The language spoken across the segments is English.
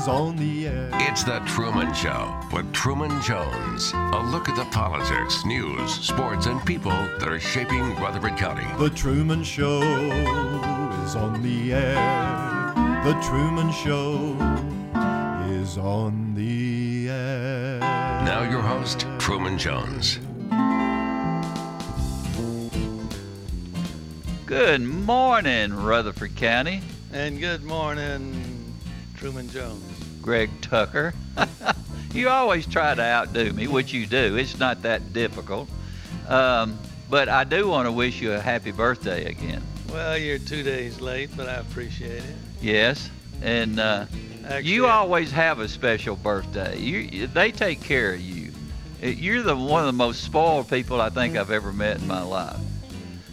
is on the air. It's The Truman Show with Truman Jones. A look at the politics, news, sports, and people that are shaping Rutherford County. The Truman Show is on the air. The Truman Show is on the air. Now, your host, Truman Jones. Good morning, Rutherford County. And good morning, Truman Jones. Greg Tucker. you always try to outdo me, which you do. It's not that difficult. Um, but I do want to wish you a happy birthday again. Well, you're two days late, but I appreciate it. Yes, and uh, Actually, you always have a special birthday. You, they take care of you. Uh, You're the one of the most spoiled people I think I've ever met in my life.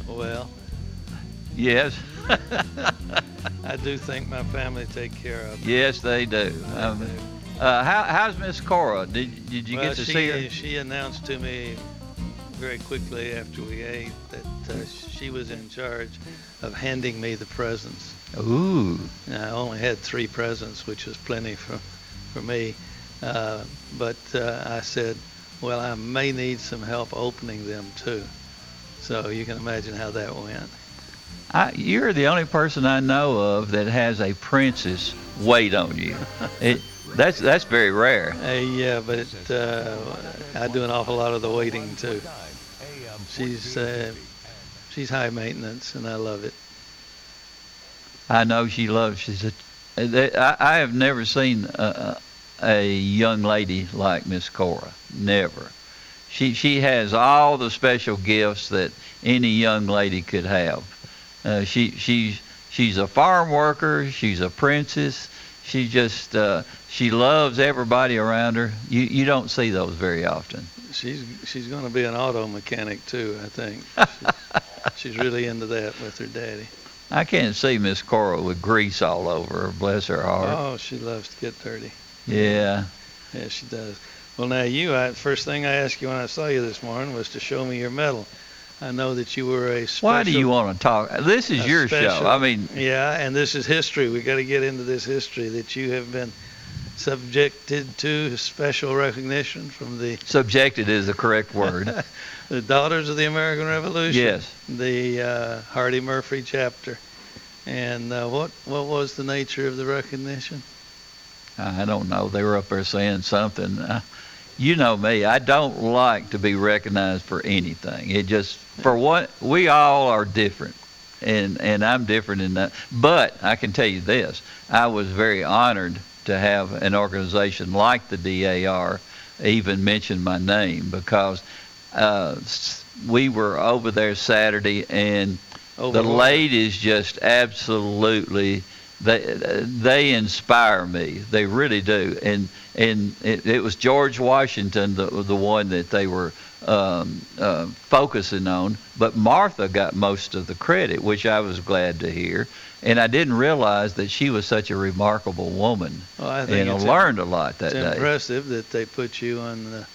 Well, Yes, I do think my family take care of me. yes, they do. Um, uh, how, how's Miss Cora? Did did you well, get to she, see her? She announced to me very quickly after we ate that uh, she was in charge of handing me the presents. Ooh. Now, I only had three presents, which was plenty for, for me. Uh, but uh, I said, well, I may need some help opening them too. So you can imagine how that went. I, you're the only person I know of that has a princess wait on you. It, that's that's very rare. Yeah, but it, uh, I do an awful lot of the waiting too. She's uh, she's high maintenance, and I love it. I know she loves. She's a. I, I have never seen a, a young lady like Miss Cora. Never. She she has all the special gifts that any young lady could have. Uh, she she's she's a farm worker. She's a princess. She just uh, she loves everybody around her. You you don't see those very often. She's she's going to be an auto mechanic too. I think she's, she's really into that with her daddy. I can't see Miss Cora with grease all over her. Bless her heart. Oh, she loves to get dirty. Yeah. Yeah, she does. Well, now you, I, first thing I asked you when I saw you this morning was to show me your medal. I know that you were a special. Why do you want to talk? This is your special- show. I mean, Yeah, and this is history. We got to get into this history that you have been subjected to special recognition from the subjected is the correct word. the Daughters of the American Revolution. yes. The uh, Hardy Murfree chapter. And uh, what what was the nature of the recognition? I don't know. They were up there saying something. Uh, you know me. I don't like to be recognized for anything. It just for what we all are different, and and I'm different in that. But I can tell you this: I was very honored to have an organization like the DAR even mention my name because uh, we were over there Saturday and the ladies just absolutely they they inspire me. They really do. And and it, it was George Washington the the one that they were um, uh, focusing on but Martha got most of the credit which I was glad to hear. And I didn't realize that she was such a remarkable woman. Well, I think and I learned a lot that it's day. impressive that they put you on the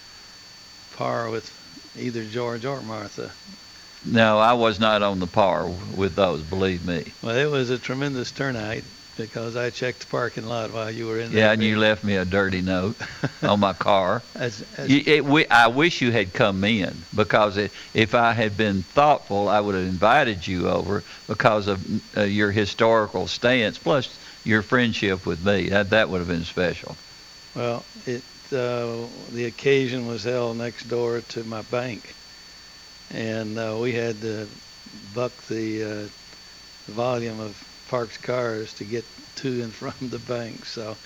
par with either George or Martha. no I was not on the par with those believe me. Well, it was a tremendous turnout because I checked the parking lot while you were in there. yeah and you left me a dirty note on my car As, as, You, it, we, I wish you had come in because it, if I had been thoughtful, I would have invited you over because of uh, your historical stance, plus your friendship with me. That that would have been special. well, it uh, the occasion was held next door to my bank, and uh, we had to buck the uh, volume of parked cars to get to and from the bank. So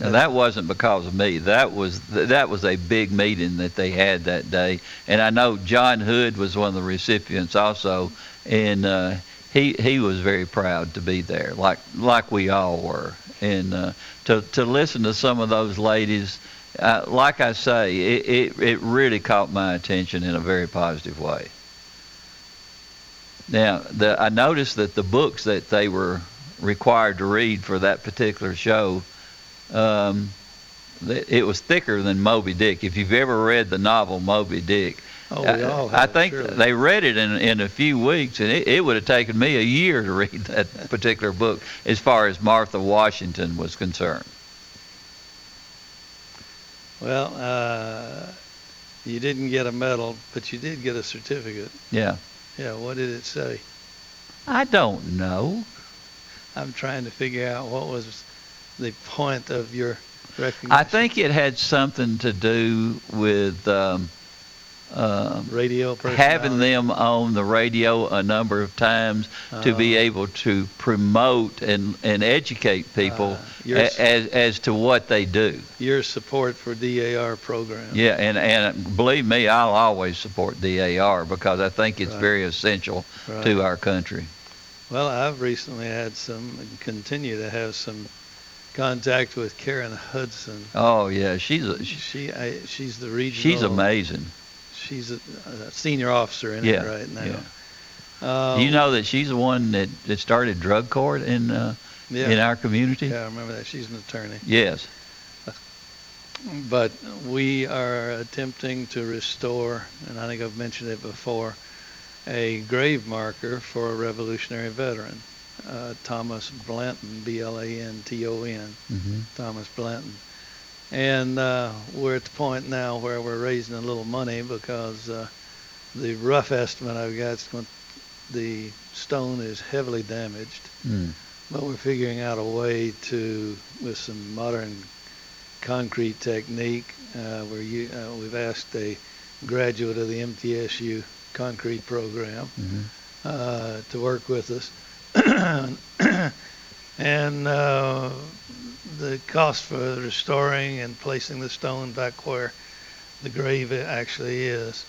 Now that wasn't because of me. That was that was a big meeting that they had that day, and I know John Hood was one of the recipients also, and uh, he he was very proud to be there, like like we all were, and uh, to to listen to some of those ladies uh, like I say, it, it it really caught my attention in a very positive way. Now, the, I noticed that the books that they were required to read for that particular show, um, it was thicker than Moby Dick. If you've ever read the novel Moby Dick, Oh, we I- all I think surely. they read it in in a few weeks, and it, it would have taken me a year to read that particular book as far as Martha Washington was concerned. Well, uh, you didn't get a medal, but you did get a certificate. Yeah, Yeah, what did it say? I don't know. I'm trying to figure out what was the point of your recognition. I think it had something to do with um, um, radio having them on the radio a number of times to be Oh. able to promote and, and educate people Uh, your a, as, as to what they do. your support for DAR program. Yeah, and, and believe me, I'll always support DAR because I think it's Right. very essential Right. to our country. Well, I've recently had some, and continue to have some contact with Karen Hudson. Oh yeah, she's a, she- I, she's the regional. she's amazing. She's a, a senior officer in Yeah, it right now. yeah. Um, Do you know that she's the one that, that started drug court in uh, Yeah, in our community? yeah, I remember that. She's an attorney. Yes. But we are attempting to restore, and I think I've mentioned it before, a grave marker for a Revolutionary veteran, uh, Thomas Blanton, B-L-A-N-T-O-N, hmm Thomas Blanton. And uh, we're at the point now where we're raising a little money because uh, the rough estimate I've got is the stone is heavily damaged. Mm. But we're figuring out a way to, with some modern concrete technique, uh, where you, uh, we've asked a graduate of the MTSU concrete program hmm uh, to work with us. and uh, the cost for restoring and placing the stone back where the grave actually is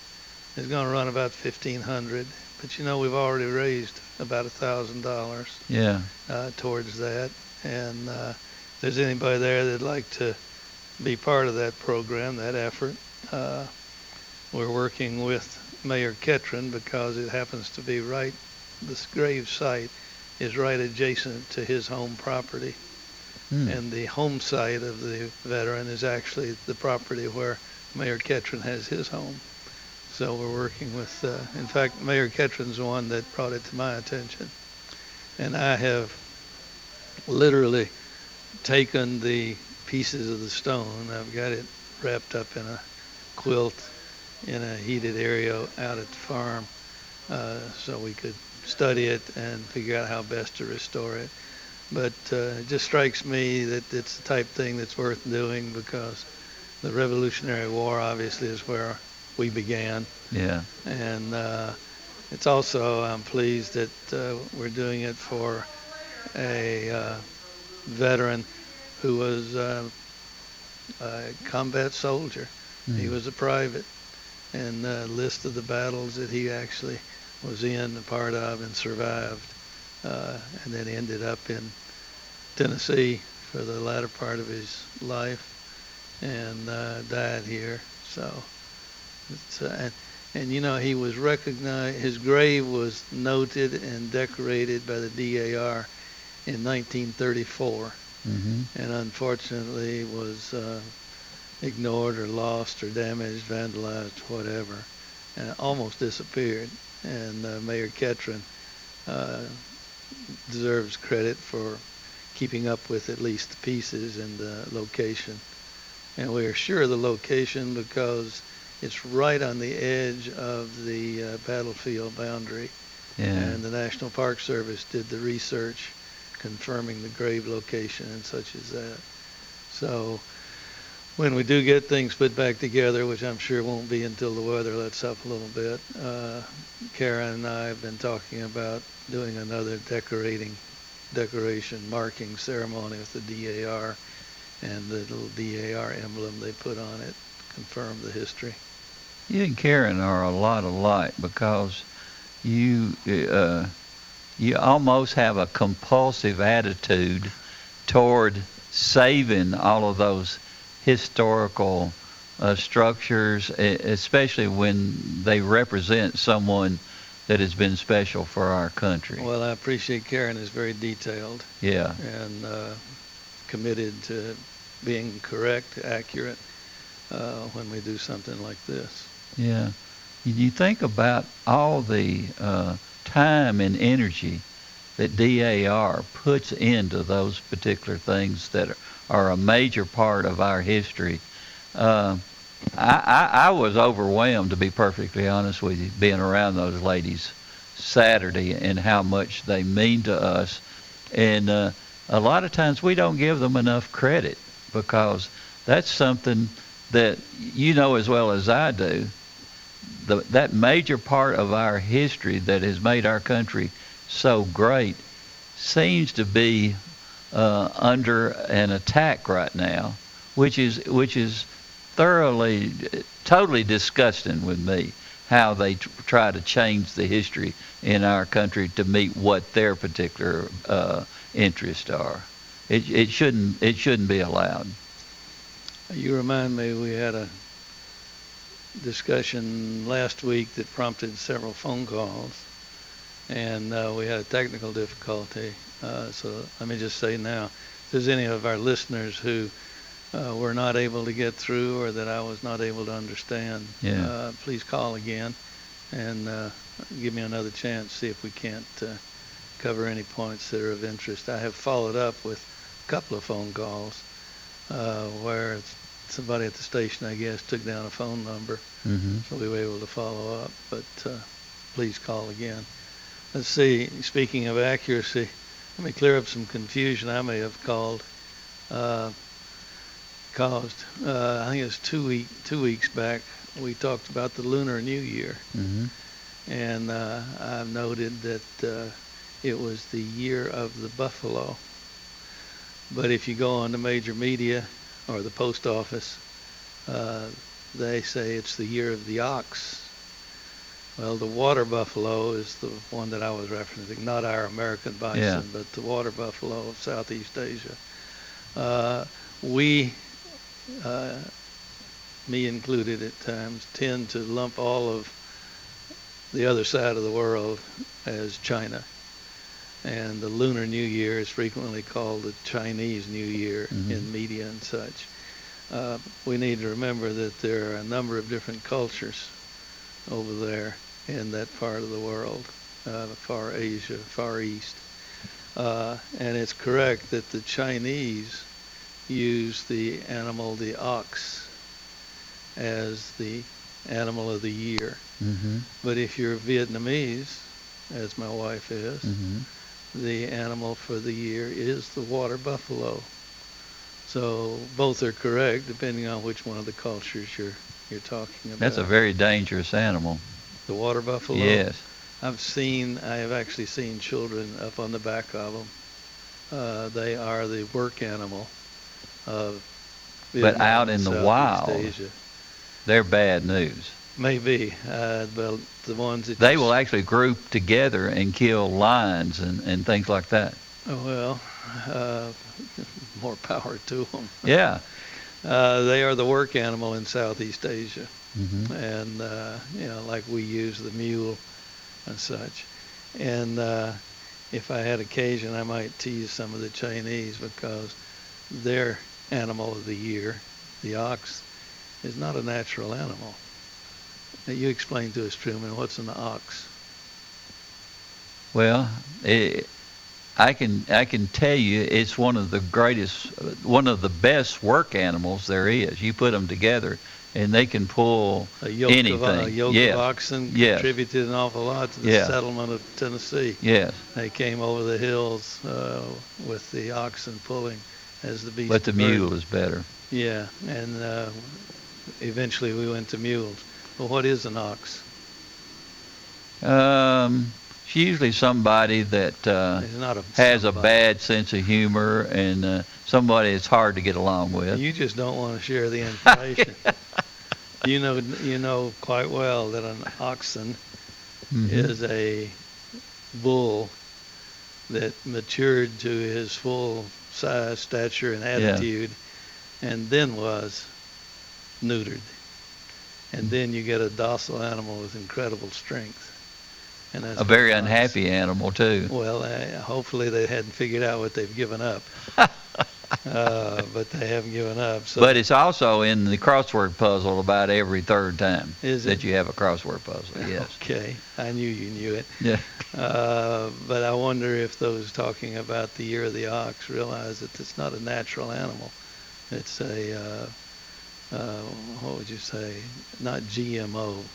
is going to run about 1500 but you know we've already raised about a thousand dollars Yeah. uh, towards that. And uh, if there's anybody there that'd like to be part of that program, that effort, uh, we're working with Mayor Ketron because it happens to be right, this grave site is right adjacent to his home property. Mm. And the home site of the veteran is actually the property where Mayor Ketron has his home. So we're working with, uh, in fact, Mayor Ketron's the one that brought it to my attention. And I have literally taken the pieces of the stone, I've got it wrapped up in a quilt in a heated area out at the farm uh, so we could study it and figure out how best to restore it. But uh, it just strikes me that it's the type thing that's worth doing because the Revolutionary War obviously is where we began. Yeah. And uh, it's also, I'm pleased that uh, we're doing it for a uh, veteran who was uh, a combat soldier. He Mm. was a private, and the list of the battles that he actually was in, a part of, and survived, uh, and then ended up in Tennessee for the latter part of his life, and uh, died here. So, it's, uh, and, and you know, he was recognized. His grave was noted and decorated by the DAR in 1934 hmm and unfortunately was uh, ignored or lost or damaged, vandalized, whatever, and almost disappeared. And uh, Mayor Ketron uh, deserves credit for keeping up with at least the pieces and the location. And we are sure of the location because it's right on the edge of the uh, battlefield boundary Yeah. and the National Park Service did the research confirming the grave location and such as that. So when we do get things put back together, which I'm sure won't be until the weather lets up a little bit, uh, Karen and I have been talking about doing another decorating, decoration marking ceremony with the DAR and the little DAR emblem they put on it, confirm the history. You and Karen are a lot alike because you uh, you almost have a compulsive attitude toward saving all of those historical uh, structures, especially when they represent someone that has been special for our country. Well, I appreciate Karen is very detailed yeah. and uh, committed to being correct, accurate uh, when we do something like this. Yeah. You think about all the uh, time and energy that DAR puts into those particular things that are, are a major part of our history. Uh, I, I, I was overwhelmed, to be perfectly honest with you, being around those ladies Saturday and how much they mean to us. And uh, a lot of times we don't give them enough credit because that's something that you know as well as I do. The, that major part of our history that has made our country so great seems to be uh, under an attack right now, which is which is thoroughly, totally disgusting with me how they t- try to change the history in our country to meet what their particular uh, interests are. It, it shouldn't it shouldn't be allowed. You remind me we had a discussion last week that prompted several phone calls, and uh, we had a technical difficulty. Uh, so let me just say now, if there's any of our listeners who uh, were not able to get through or that I was not able to understand, Yeah. uh, please call again and uh, give me another chance, see if we can't uh, cover any points that are of interest. I have followed up with a couple of phone calls uh, where somebody at the station, I guess, took down a phone number, hmm so we were able to follow up. But uh, please call again. Let's see. Speaking of accuracy, let me clear up some confusion I may have called uh, caused. Uh, I think it was two week two weeks back. We talked about the Lunar New Year, hmm and uh, I've noted that uh, it was the year of the buffalo. But if you go on the major media or the post office, uh, they say it's the year of the ox. Well, the water buffalo is the one that I was referencing, not our American bison, Yeah. but the water buffalo of Southeast Asia. Uh, we, uh, me included at times, tend to lump all of the other side of the world as China. And the Lunar New Year is frequently called the Chinese New Year Mhm. in media and such. Uh, we need to remember that there are a number of different cultures over there in that part of the world, uh, far Asia, far east. Uh, and it's correct that the Chinese use the animal, the ox, as the animal of the year. hmm But if you're Vietnamese, as my wife is, hmm the animal for the year is the water buffalo. So both are correct, depending on which one of the cultures you're you're talking about. That's a very dangerous animal. The water buffalo. Yes. I've seen, I have actually seen children up on the back of them. Uh, they are the work animal of. But out in the Southeast wild, Asia. They're bad news. Maybe, uh, but the ones that They will actually group together and kill lions and, and things like that. Oh, well, uh, more power to them. Yeah. Uh, they are the work animal in Southeast Asia, hmm and uh, you know, like we use the mule and such. And uh, if I had occasion, I might tease some of the Chinese because their animal of the year, the ox, is not a natural animal. Now, you explain to us, Truman, what's an ox? Well, it, I can I can tell you it's one of the greatest, one of the best work animals there is. You put them together, and they can pull A yoke anything. of a yoke yes. of oxen Yes. contributed an awful lot to the Yeah. settlement of Tennessee. Yes, They came over the hills uh, with the oxen pulling as the beast. but the mule is better. Yeah, and uh, eventually we went to mules. Well, what is an ox? Um, it's usually somebody that uh, a has a bad sense of humor and uh, somebody it's hard to get along with. You just don't want to share the information. you know, you know quite well that an oxen Mhm. is a bull that matured to his full size, stature, and attitude and then was neutered. And then you get a docile animal with incredible strength. And that's A very unhappy animal too. Well, uh, hopefully they hadn't figured out what they've given up. uh, but they haven't given up. So But it's also in the crossword puzzle about every third time Is that it? you have a crossword puzzle. Yes. Okay, I knew you knew it. Yeah. Uh, but I wonder if those talking about the year of the ox realize that it's not a natural animal. It's a, uh, uh, what would you say, not GMO,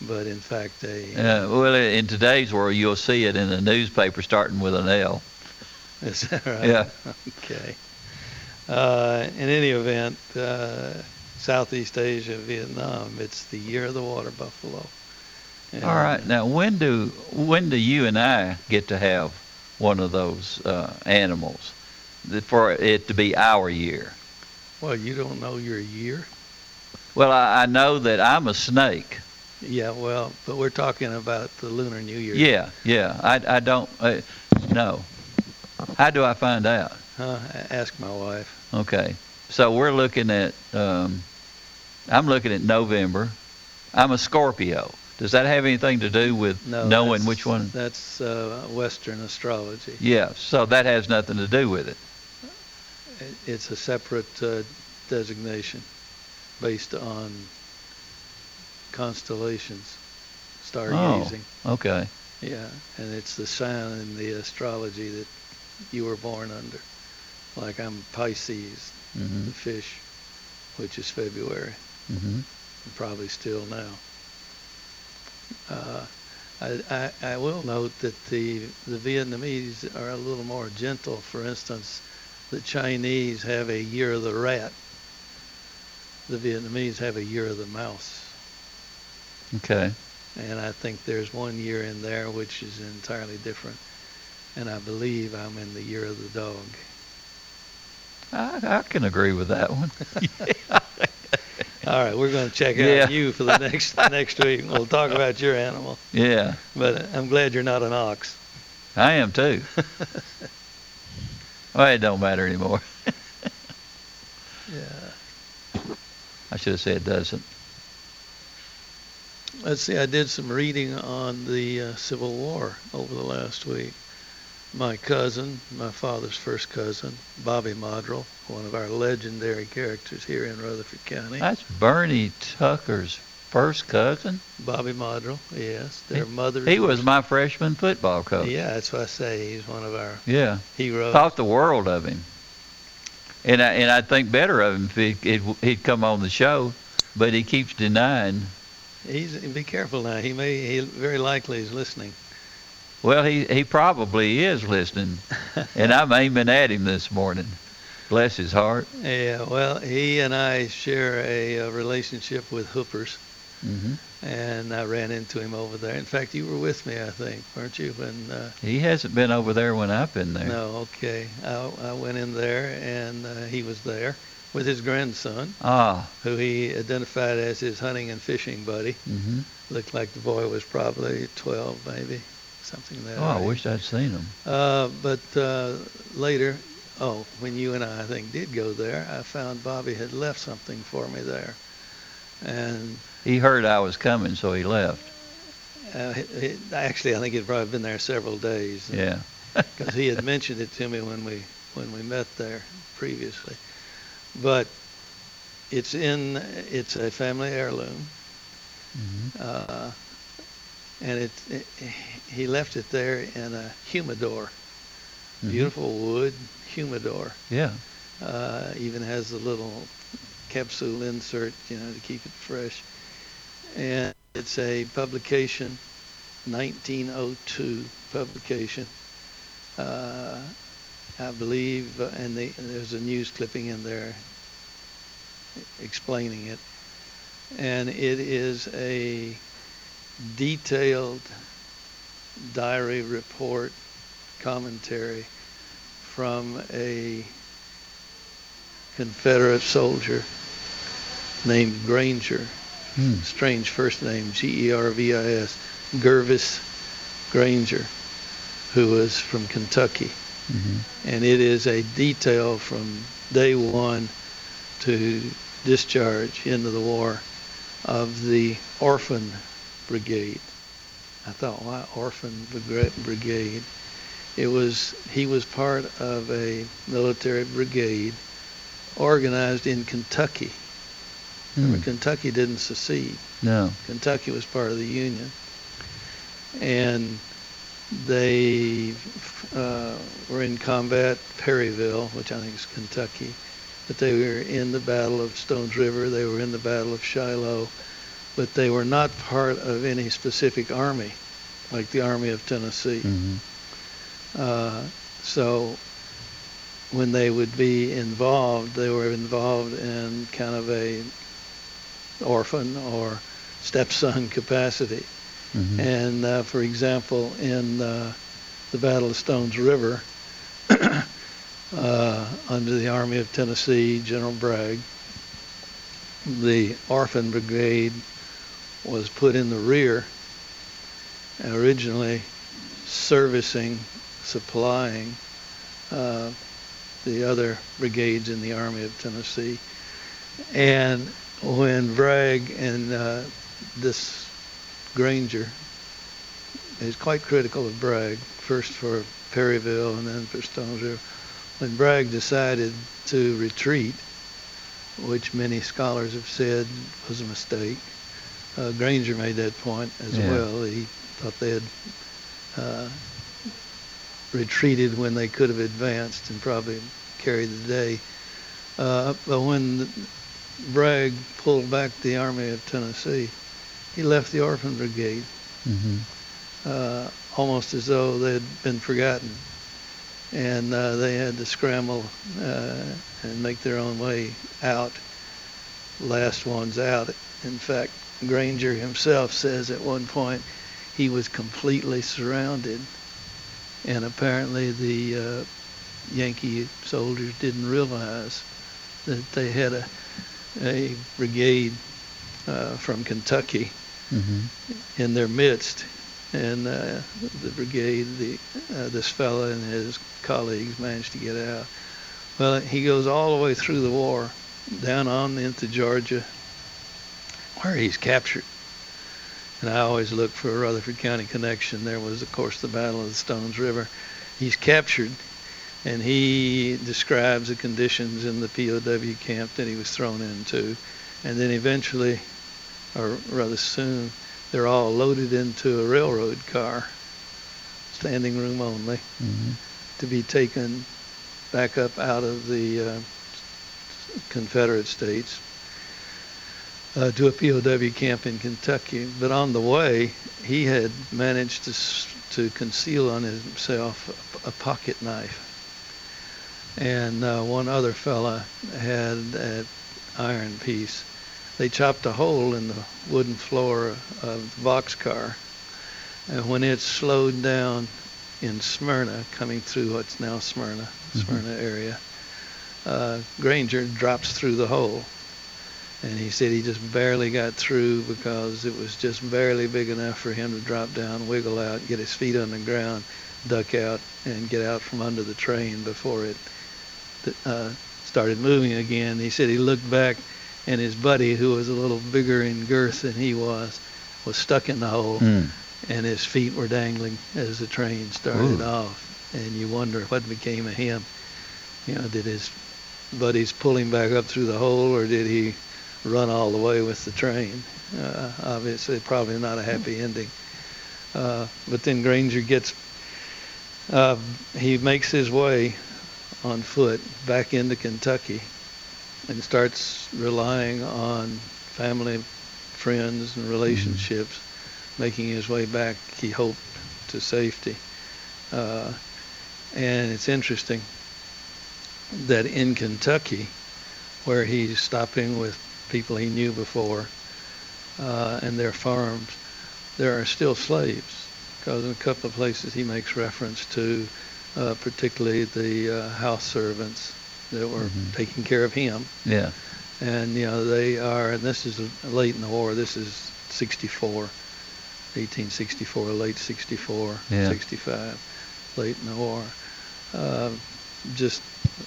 but in fact a, Uh, well, in today's world, you'll see it in the newspaper starting with an L. is that right? Yeah. Okay. Uh, in any event, uh, Southeast Asia, Vietnam, it's the year of the water buffalo. And, All right. Now, when do when do you and I get to have one of those uh, animals for it to be our year? Well, you don't know your year? Well, I, I know that I'm a snake. Yeah, well, but we're talking about the Lunar New Year. Yeah, yeah. I, I don't uh, no. How do I find out? Huh? A- Ask my wife. Okay. So we're looking at um, I'm looking at November. I'm a Scorpio. Does that have anything to do with No, knowing which one? That's uh, Western astrology. Yeah. So that has nothing to do with it. It- It's a separate uh, designation based on constellations, stargazing. Okay. Yeah, and it's the sign in the astrology that you were born under. Like I'm Pisces, hmm the fish, which is February, hmm and probably still now. Uh, I, I, I will note that the the Vietnamese are a little more gentle. For instance, the Chinese have a year of the rat. The Vietnamese have a year of the mouse. Okay. and I think there's one year in there which is entirely different. And I believe I'm in the year of the dog. I, I can agree with that one. All right, we're going to check Yeah. out you for the next next week. We'll talk about your animal. yeah, But I'm glad you're not an ox. I am too. Well, it don't matter anymore. yeah. I should have said it doesn't. Let's see. I did some reading on the uh, Civil War over the last week. My cousin, my father's first cousin, Bobby Modrell, one of our legendary characters here in Rutherford County. That's Bernie Tucker's first cousin. Bobby Modrell, yes. Their mother. He was my freshman football coach. Yeah, that's what I say. He's one of our Yeah. heroes. Thought the world of him. And I and I'd think better of him if he, he'd, he'd come on the show, but he keeps denying. He's be careful now. He may he very likely is listening. Well, he he probably is listening, and I'm aiming at him this morning. Bless his heart. Yeah, well, he and I share a, uh relationship with Hoopers, hmm and I ran into him over there. In fact, you were with me, I think, weren't you? When uh, He hasn't been over there when I've been there. no, okay, I, I went in there, and uh, he was there with his grandson, Ah. who he identified as his hunting and fishing buddy. hmm Looked like the boy was probably 12, maybe, something that. Oh, I wish I'd seen him. Uh, but uh, later, oh, when you and I, I think, did go there, I found Bobby had left something for me there. And He heard I was coming, so he left. uh, it, it, actually, I think he'd probably been there several days. Yeah. Because he had mentioned it to me when we when we met there previously. But it's in it's a family heirloom, hmm uh, and it, it he left it there in a humidor, Mhm. beautiful wood humidor. Yeah. Uh, even has the little capsule insert, you know, to keep it fresh. And it's a publication, 1902 publication. Uh, I believe, uh, and, they, and there's a news clipping in there explaining it. And it is a detailed diary report commentary from a Confederate soldier named Grainger. Hmm. Strange first name, G-E-R-V-I-S. Gervis Grainger, who was from Kentucky. hmm And it is a detail from day one to discharge into the war of the Orphan Brigade. I thought, why Orphan Brigade? It was he was part of a military brigade organized in Kentucky. Remember, Hmm. Kentucky didn't secede. No. Kentucky was part of the Union, and they uh, were in combat Perryville, which I think is Kentucky, but they were in the Battle of Stones River. They were in the Battle of Shiloh, but they were not part of any specific army, like the Army of Tennessee. hmm Uh, so when they would be involved, they were involved in kind of a orphan or stepson capacity. hmm And uh, for example, in uh, the Battle of Stones River, uh, under the Army of Tennessee, General Bragg, the Orphan Brigade was put in the rear, originally servicing, supplying uh, the other brigades in the Army of Tennessee. And when Bragg and uh, this Grainger is quite critical of Bragg, first for Perryville and then for Stones River. When Bragg decided to retreat, which many scholars have said was a mistake, uh, Grainger made that point as Yeah. well. He thought they had uh, retreated when they could have advanced and probably carried the day. Uh, but when Bragg pulled back the Army of Tennessee, he left the Orphan Brigade hmm uh, almost as though they had been forgotten. And uh, they had to scramble uh, and make their own way out. Last ones out. In fact, Grainger himself says at one point he was completely surrounded. And apparently the uh, Yankee soldiers didn't realize that they had a, a brigade uh, from Kentucky hmm in their midst. And uh, the brigade, the, uh, this fellow and his colleagues managed to get out. Well, he goes all the way through the war, down on into Georgia, where he's captured. And I always look for a Rutherford County connection. There was, of course, the Battle of the Stones River. He's captured, and he describes the conditions in the POW camp that he was thrown into. And then eventually, or rather soon, they're all loaded into a railroad car, standing room only, hmm to be taken back up out of the uh, Confederate States uh, to a POW camp in Kentucky. But on the way, he had managed to to conceal on himself a, a pocket knife. And uh, one other fella had an iron piece. They chopped a hole in the wooden floor of the boxcar. And when it slowed down in Smyrna, coming through what's now Smyrna, Mhm. Smyrna area, uh, Grainger drops through the hole. And he said he just barely got through because it was just barely big enough for him to drop down, wiggle out, get his feet on the ground, duck out, and get out from under the train before it uh, started moving again. He said he looked back and his buddy, who was a little bigger in girth than he was, was stuck in the hole Mm. and his feet were dangling as the train started Ooh. off. And you wonder what became of him. You know, did his buddies pull him back up through the hole, or did he run all the way with the train? Uh, obviously, probably not a happy ending. Uh, but then Grainger gets, uh, he makes his way on foot back into Kentucky and starts relying on family, friends, and relationships, making his way back, he hoped, to safety. Uh, and it's interesting that in Kentucky, where he's stopping with people he knew before uh, and their farms, there are still slaves. Because in a couple of places he makes reference to, uh, particularly the uh, house servants that were Mhm. taking care of him. Yeah. And, you know, they are, and this is late in the war, this is 64, 1864, late 64, Yeah. 65, late in the war. Uh, just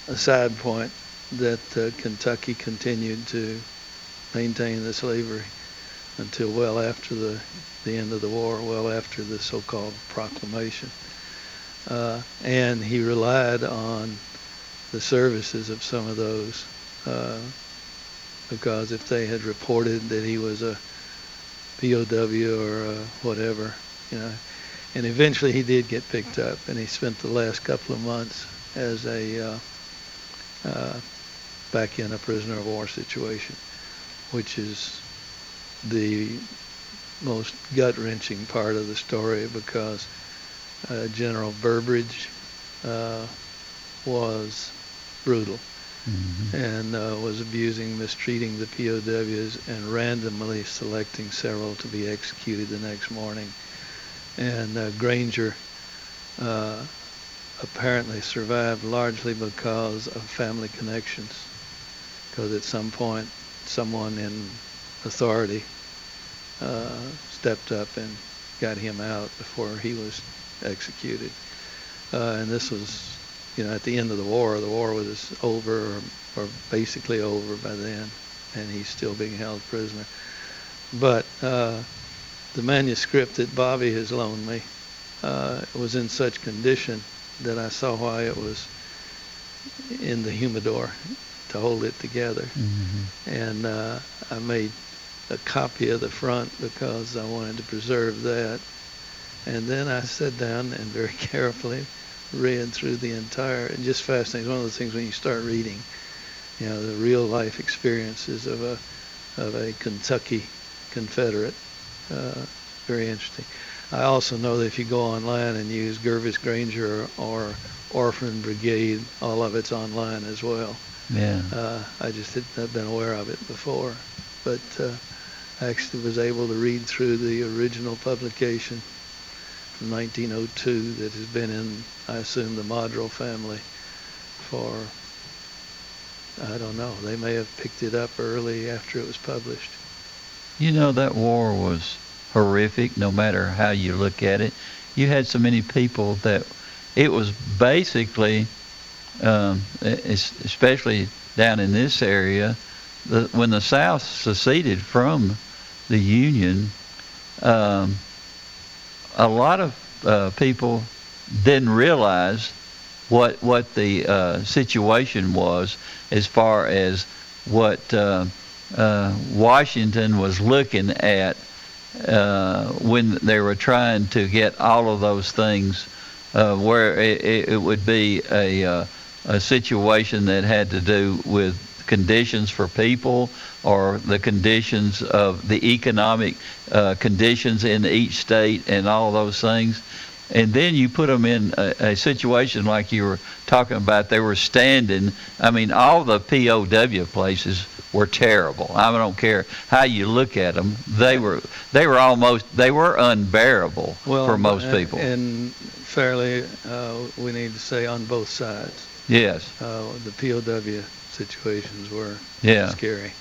a side point, that uh, Kentucky continued to maintain the slavery until well after the, the end of the war, well after the so-called proclamation. Uh, and he relied on the services of some of those uh, because if they had reported that he was a POW or uh, whatever, you know, and eventually he did get picked up, and he spent the last couple of months as a uh, uh, back in a prisoner of war situation, which is the most gut wrenching part of the story because uh, General Burbridge uh, was brutal Mm-hmm. and uh, was abusing, mistreating the POWs, and randomly selecting several to be executed the next morning. And uh, Grainger uh, apparently survived largely because of family connections, because at some point someone in authority uh, stepped up and got him out before he was executed. Uh, and this was you know, at the end of the war, the war was over or, or basically over by then, and he's still being held prisoner. But uh, the manuscript that Bobby has loaned me uh, was in such condition that I saw why it was in the humidor to hold it together. Mm-hmm. And uh, I made a copy of the front because I wanted to preserve that. And then I sat down and very carefully read through the entire, and just fascinating. One of those things when you start reading, you know, the real life experiences of a of a Kentucky Confederate. Uh, very interesting. I also know that if you go online and use Gervis Grainger or Orphan Brigade, all of it's online as well. Yeah. Uh, I just had not been aware of it before, but uh, I actually was able to read through the original publication from 1902 that has been in, I assume, the Modrell family for, I don't know, they may have picked it up early after it was published. You know, that war was horrific no matter how you look at it. You had so many people that it was basically, um, especially down in this area, the, when the South seceded from the Union, um, a lot of uh, people didn't realize what what the uh, situation was as far as what uh, uh Washington was looking at uh, when they were trying to get all of those things, uh, where it, it, would be a a situation that had to do with conditions for people or the conditions of the economic uh, conditions in each state and all those things. And then you put them in a, a, situation like you were talking about. They were standing. I mean, all the POW places were terrible. I don't care how you look at them. They were they were almost they were unbearable well, for most and, people. And fairly, uh, we need to say on both sides. Yes. Uh, the POW situations were yeah. scary.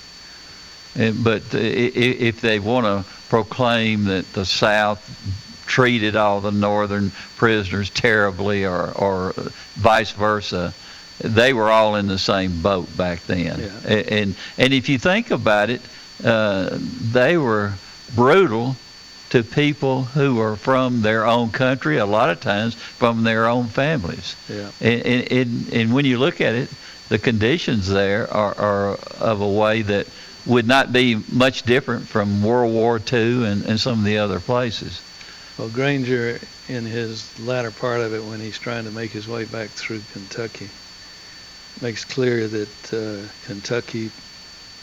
And, but if they want to proclaim that the South treated all the Northern prisoners terribly, or, or vice versa, they were all in the same boat back then. Yeah. And and if you think about it, uh, they were brutal to people who are from their own country. A lot of times from their own families. Yeah. And and, and when you look at it, the conditions there are, are of a way that would not be much different from World War II and, and some of the other places. Well, Grainger, in his latter part of it, when he's trying to make his way back through Kentucky, makes clear that uh, Kentucky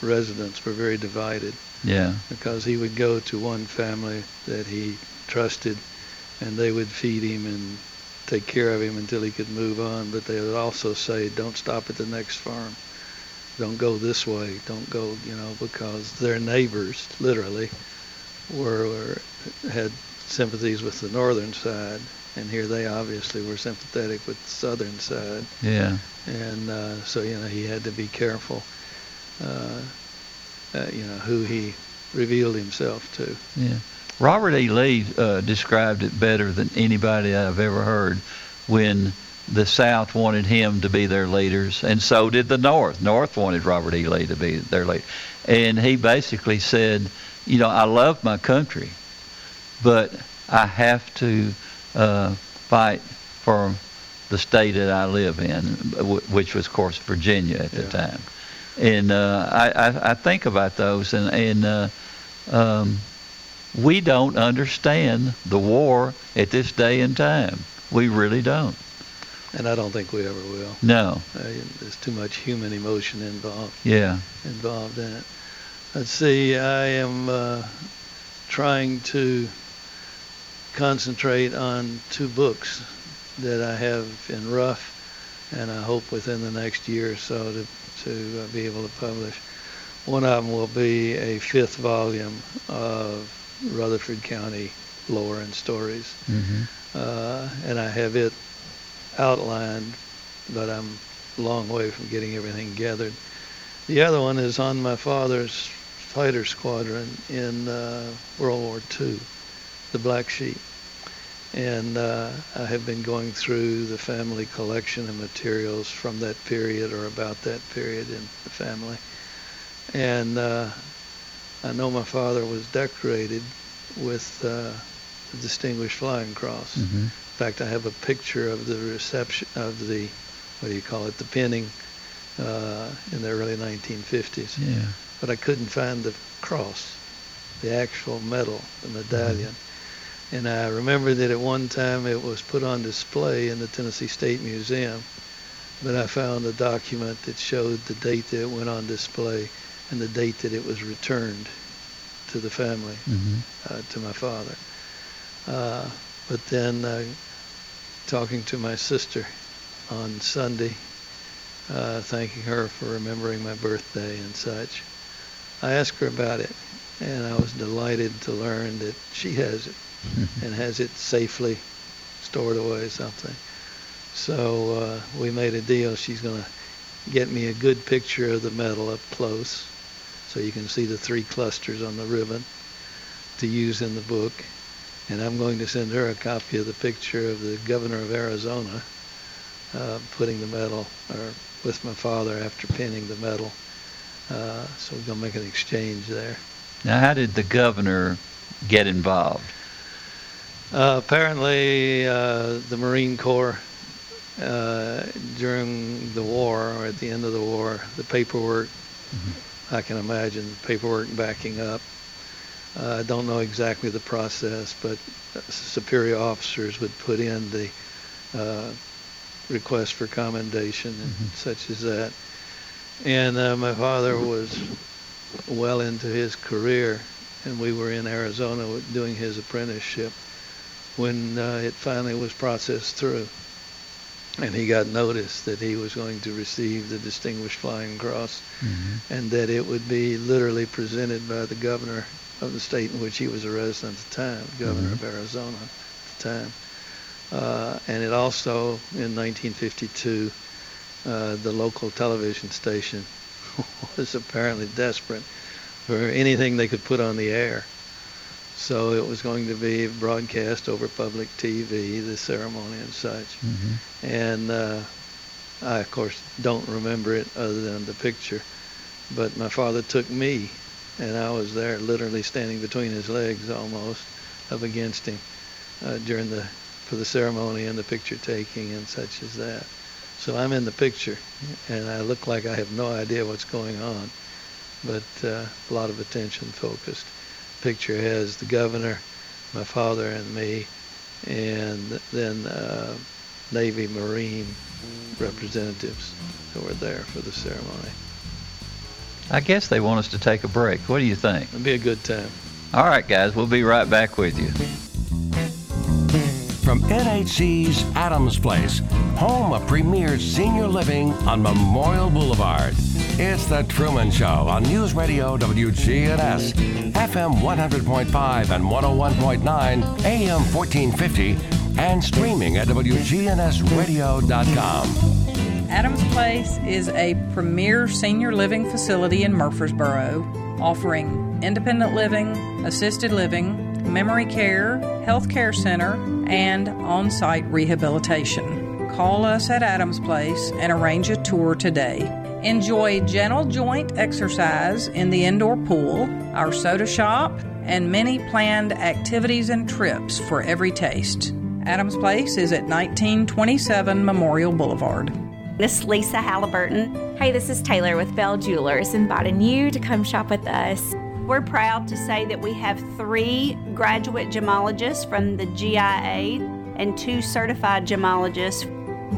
residents were very divided. Yeah. Because he would go to one family that he trusted, and they would feed him and take care of him until he could move on. But they would also say, don't stop at the next farm. Don't go this way. Don't go, you know, because their neighbors, literally, were, were had sympathies with the northern side, and here they obviously were sympathetic with the southern side. Yeah. And uh, so, you know, he had to be careful, uh, uh, you know, who he revealed himself to. Yeah. Robert E. Lee uh, described it better than anybody I've ever heard when the South wanted him to be their leaders, and so did the North. North wanted Robert E. Lee to be their leader, and he basically said, you know, I love my country, but I have to uh, fight for the state that I live in, which was, of course, Virginia at the Yeah. time. And uh, I, I, I think about those, and, and uh, um, we don't understand the war at this day and time. We really don't. And I don't think we ever will. No. Uh, there's too much human emotion involved Yeah. involved in it. Let's see. I am uh, trying to concentrate on two books that I have in rough, and I hope within the next year or so to to uh, be able to publish. One of them will be a fifth volume of Rutherford County lore and stories hmm uh, and I have it outlined, but I'm a long way from getting everything gathered. The other one is on my father's fighter squadron in uh, World War II, the Black Sheep. And uh, I have been going through the family collection of materials from that period or about that period in the family. And uh, I know my father was decorated with uh, the Distinguished Flying Cross. hmm In fact, I have a picture of the reception of the, what do you call it, the pinning uh, in the early 1950s. Yeah. But I couldn't find the cross, the actual medal, the medallion. And I remember that at one time it was put on display in the Tennessee State Museum, but I found a document that showed the date that it went on display and the date that it was returned to the family hmm uh, to my father. Uh, but then uh, talking to my sister on Sunday, uh, thanking her for remembering my birthday and such, I asked her about it, and I was delighted to learn that she has it and has it safely stored away or something. So uh, we made a deal. She's going to get me a good picture of the medal up close so you can see the three clusters on the ribbon to use in the book. And I'm going to send her a copy of the picture of the governor of Arizona uh, putting the medal, or with my father after pinning the medal. Uh, so we're going to make an exchange there. Now, how did the governor get involved? Uh, apparently, uh, the Marine Corps uh, during the war or at the end of the war, the paperwork, I can imagine the paperwork backing up. Uh, I don't know exactly the process, but superior officers would put in the uh, request for commendation and Mhm. such as that. And uh, my father was well into his career, and we were in Arizona doing his apprenticeship when uh, it finally was processed through. And he got notice that he was going to receive the Distinguished Flying Cross Mm-hmm. and that it would be literally presented by the governor of the state in which he was a resident at the time, governor Mhm. of Arizona at the time. Uh, and it also, in 1952, uh, the local television station was apparently desperate for anything they could put on the air. So it was going to be broadcast over public TV, the ceremony and such. Mm-hmm. And uh, I, of course, don't remember it other than the picture. But my father took me, and I was there literally standing between his legs almost, up against him uh, during the for the ceremony and the picture taking and such as that. So I'm in the picture, and I look like I have no idea what's going on, but uh, a lot of attention focused. Picture has the governor, my father, and me, and then uh, Navy Marine representatives who were there for the ceremony. I guess they want us to take a break. What do you think? It'd be a good time. All right, guys, we'll be right back with you. From NHC's Adams Place, home of premier senior living on Memorial Boulevard. It's The Truman Show on News Radio WGNS, FM 100.5 and 101.9, AM 1450, and streaming at WGNSradio.com. Adams Place is a premier senior living facility in Murfreesboro, offering independent living, assisted living, memory care, health care center, and on site rehabilitation. call us at Adams Place and arrange a tour today. Enjoy gentle joint exercise in the indoor pool, our soda shop, and many planned activities and trips for every taste. Adams Place is at 1927 Memorial Boulevard. This is Lisa Halliburton. Hey, this is Taylor with Bell Jewelers, inviting you to come shop with us. We're proud to say that we have three graduate gemologists from the GIA and two certified gemologists.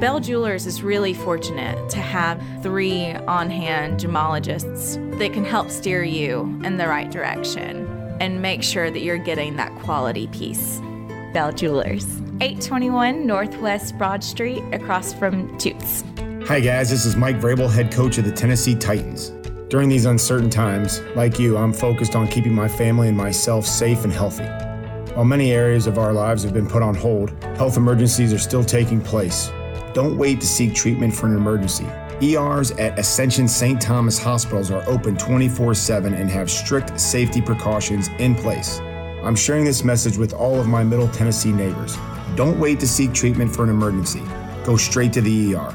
Bell Jewelers is really fortunate to have three on hand gemologists that can help steer you in the right direction and make sure that you're getting that quality piece. Bell Jewelers, 821 Northwest Broad Street, across from Toots. Hi, guys, this is Mike Vrabel, head coach of the Tennessee Titans. During these uncertain times, like you, I'm focused on keeping my family and myself safe and healthy. While many areas of our lives have been put on hold, health emergencies are still taking place. Don't wait to seek treatment for an emergency. ERs at Ascension St. Thomas hospitals are open 24 7 and have strict safety precautions in place. I'm sharing this message with all of my Middle Tennessee neighbors. Don't wait to seek treatment for an emergency. Go straight to the ER.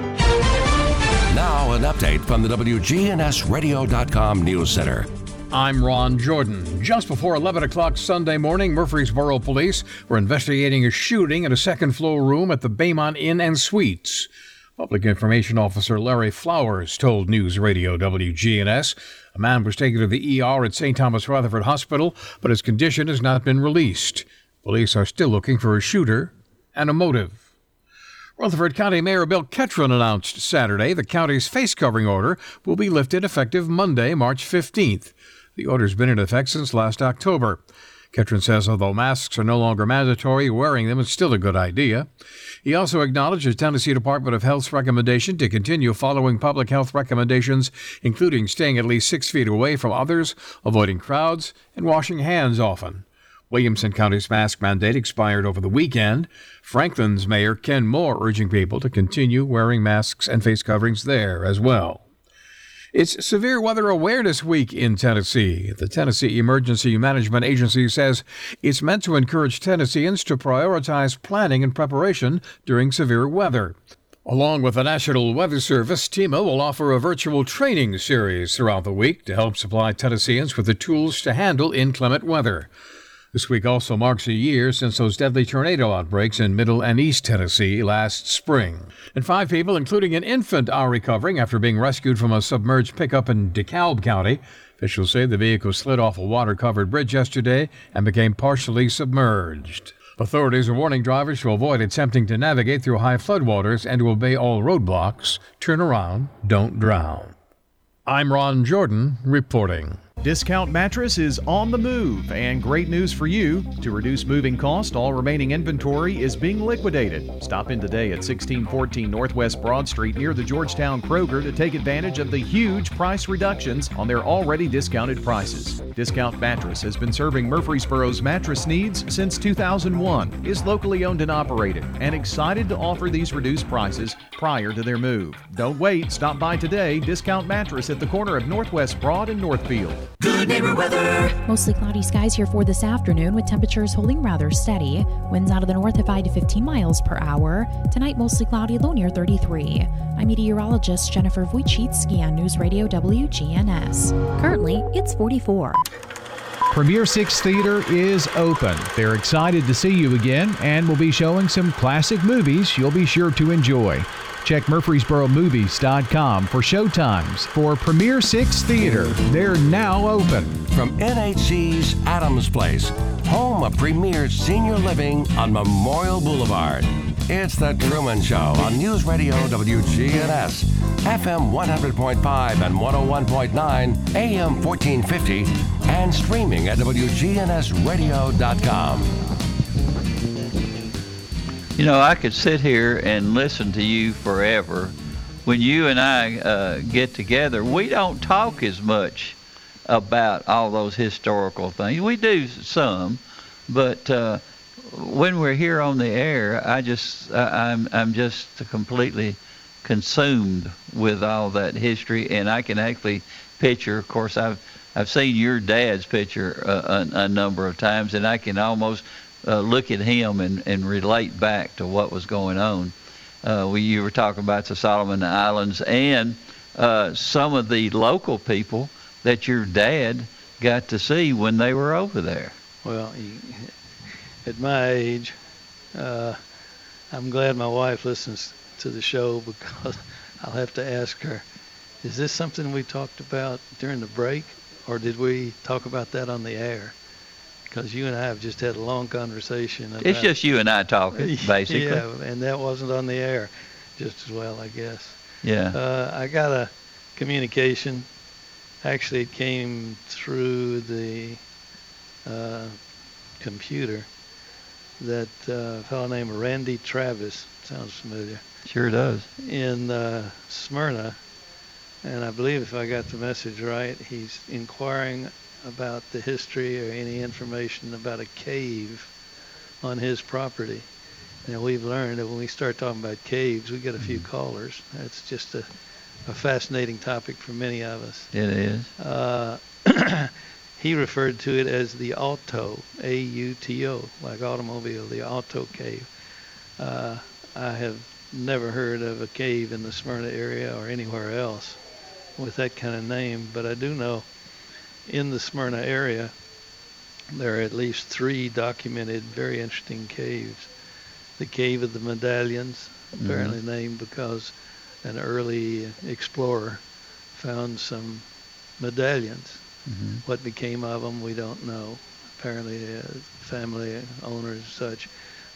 Now, an update from the WGNSradio.com News Center. I'm Ron Jordan. Just before 11 o'clock Sunday morning, Murfreesboro police were investigating a shooting in a second floor room at the Baymont Inn and Suites. Public Information Officer Larry Flowers told News Radio WGNS a man was taken to the ER at St. Thomas Rutherford Hospital, but his condition has not been released. Police are still looking for a shooter and a motive. Rutherford County Mayor Bill Ketron announced Saturday the county's face covering order will be lifted effective Monday, March 15th. The order's been in effect since last October. Ketron says although masks are no longer mandatory, wearing them is still a good idea. He also acknowledged the Tennessee Department of Health's recommendation to continue following public health recommendations, including staying at least six feet away from others, avoiding crowds, and washing hands often. Williamson County's mask mandate expired over the weekend. Franklin's Mayor Ken Moore urging people to continue wearing masks and face coverings there as well. It's Severe Weather Awareness Week in Tennessee. The Tennessee Emergency Management Agency says it's meant to encourage Tennesseans to prioritize planning and preparation during severe weather. Along with the National Weather Service, TEMA will offer a virtual training series throughout the week to help supply Tennesseans with the tools to handle inclement weather. This week also marks a year since those deadly tornado outbreaks in Middle and East Tennessee last spring. And five people, including an infant, are recovering after being rescued from a submerged pickup in DeKalb County. Officials say the vehicle slid off a water covered bridge yesterday and became partially submerged. Authorities are warning drivers to avoid attempting to navigate through high floodwaters and to obey all roadblocks. Turn around, don't drown. I'm Ron Jordan reporting. Discount Mattress is on the move, and great news for you. To reduce moving cost, all remaining inventory is being liquidated. Stop in today at 1614 Northwest Broad Street near the Georgetown Kroger to take advantage of the huge price reductions on their already discounted prices. Discount Mattress has been serving Murfreesboro's mattress needs since 2001, is locally owned and operated, and excited to offer these reduced prices prior to their move. Don't wait, stop by today. Discount Mattress at the corner of Northwest Broad and Northfield. Good neighbor weather. Mostly cloudy skies here for this afternoon with temperatures holding rather steady. Winds out of the north at 5 to 15 miles per hour. Tonight, mostly cloudy, low near 33. I'm meteorologist Jennifer Wojcicki on News Radio WGNS. Currently, it's 44. Premier Six Theater is open. They're excited to see you again and will be showing some classic movies you'll be sure to enjoy. Check MurfreesboroMovies.com for showtimes for Premier Six Theater. They're now open. From NHC's Adams Place, home of Premier Senior Living on Memorial Boulevard. It's The Truman Show on News Radio WGNS, FM 100.5 and 101.9, AM 1450, and streaming at WGNSradio.com. You know, I could sit here and listen to you forever. When you and I uh, get together, we don't talk as much about all those historical things. We do some, but uh, when we're here on the air, I just I, I'm I'm just completely consumed with all that history, and I can actually picture. Of course, I've I've seen your dad's picture a, a number of times, and I can almost uh, look at him and, and relate back to what was going on. Uh, we, you were talking about the Solomon Islands and uh, some of the local people that your dad got to see when they were over there. Well, at my age, uh, I'm glad my wife listens to the show because I'll have to ask her, is this something we talked about during the break, or did we talk about that on the air? Because you and I have just had a long conversation. About, it's just you and I talking, basically. yeah, and that wasn't on the air, just as well, I guess. Yeah. Uh, I got a communication. Actually, it came through the uh, computer that uh, fellow named Randy Travis sounds familiar. Sure does. In uh, Smyrna, and I believe if I got the message right, he's inquiring about the history or any information about a cave on his property. And we've learned that when we start talking about caves, we get a few Mm-hmm. callers. That's just a, a fascinating topic for many of us. It is. Uh, he referred to it as the Auto, A-U-T-O, like automobile, the Auto Cave. Uh, I have never heard of a cave in the Smyrna area or anywhere else with that kind of name, but I do know in the Smyrna area there are at least three documented very interesting caves. The Cave of the Medallions, apparently named because an early explorer found some medallions. Mm-hmm. What became of them, we don't know. Apparently, uh, family owners and such,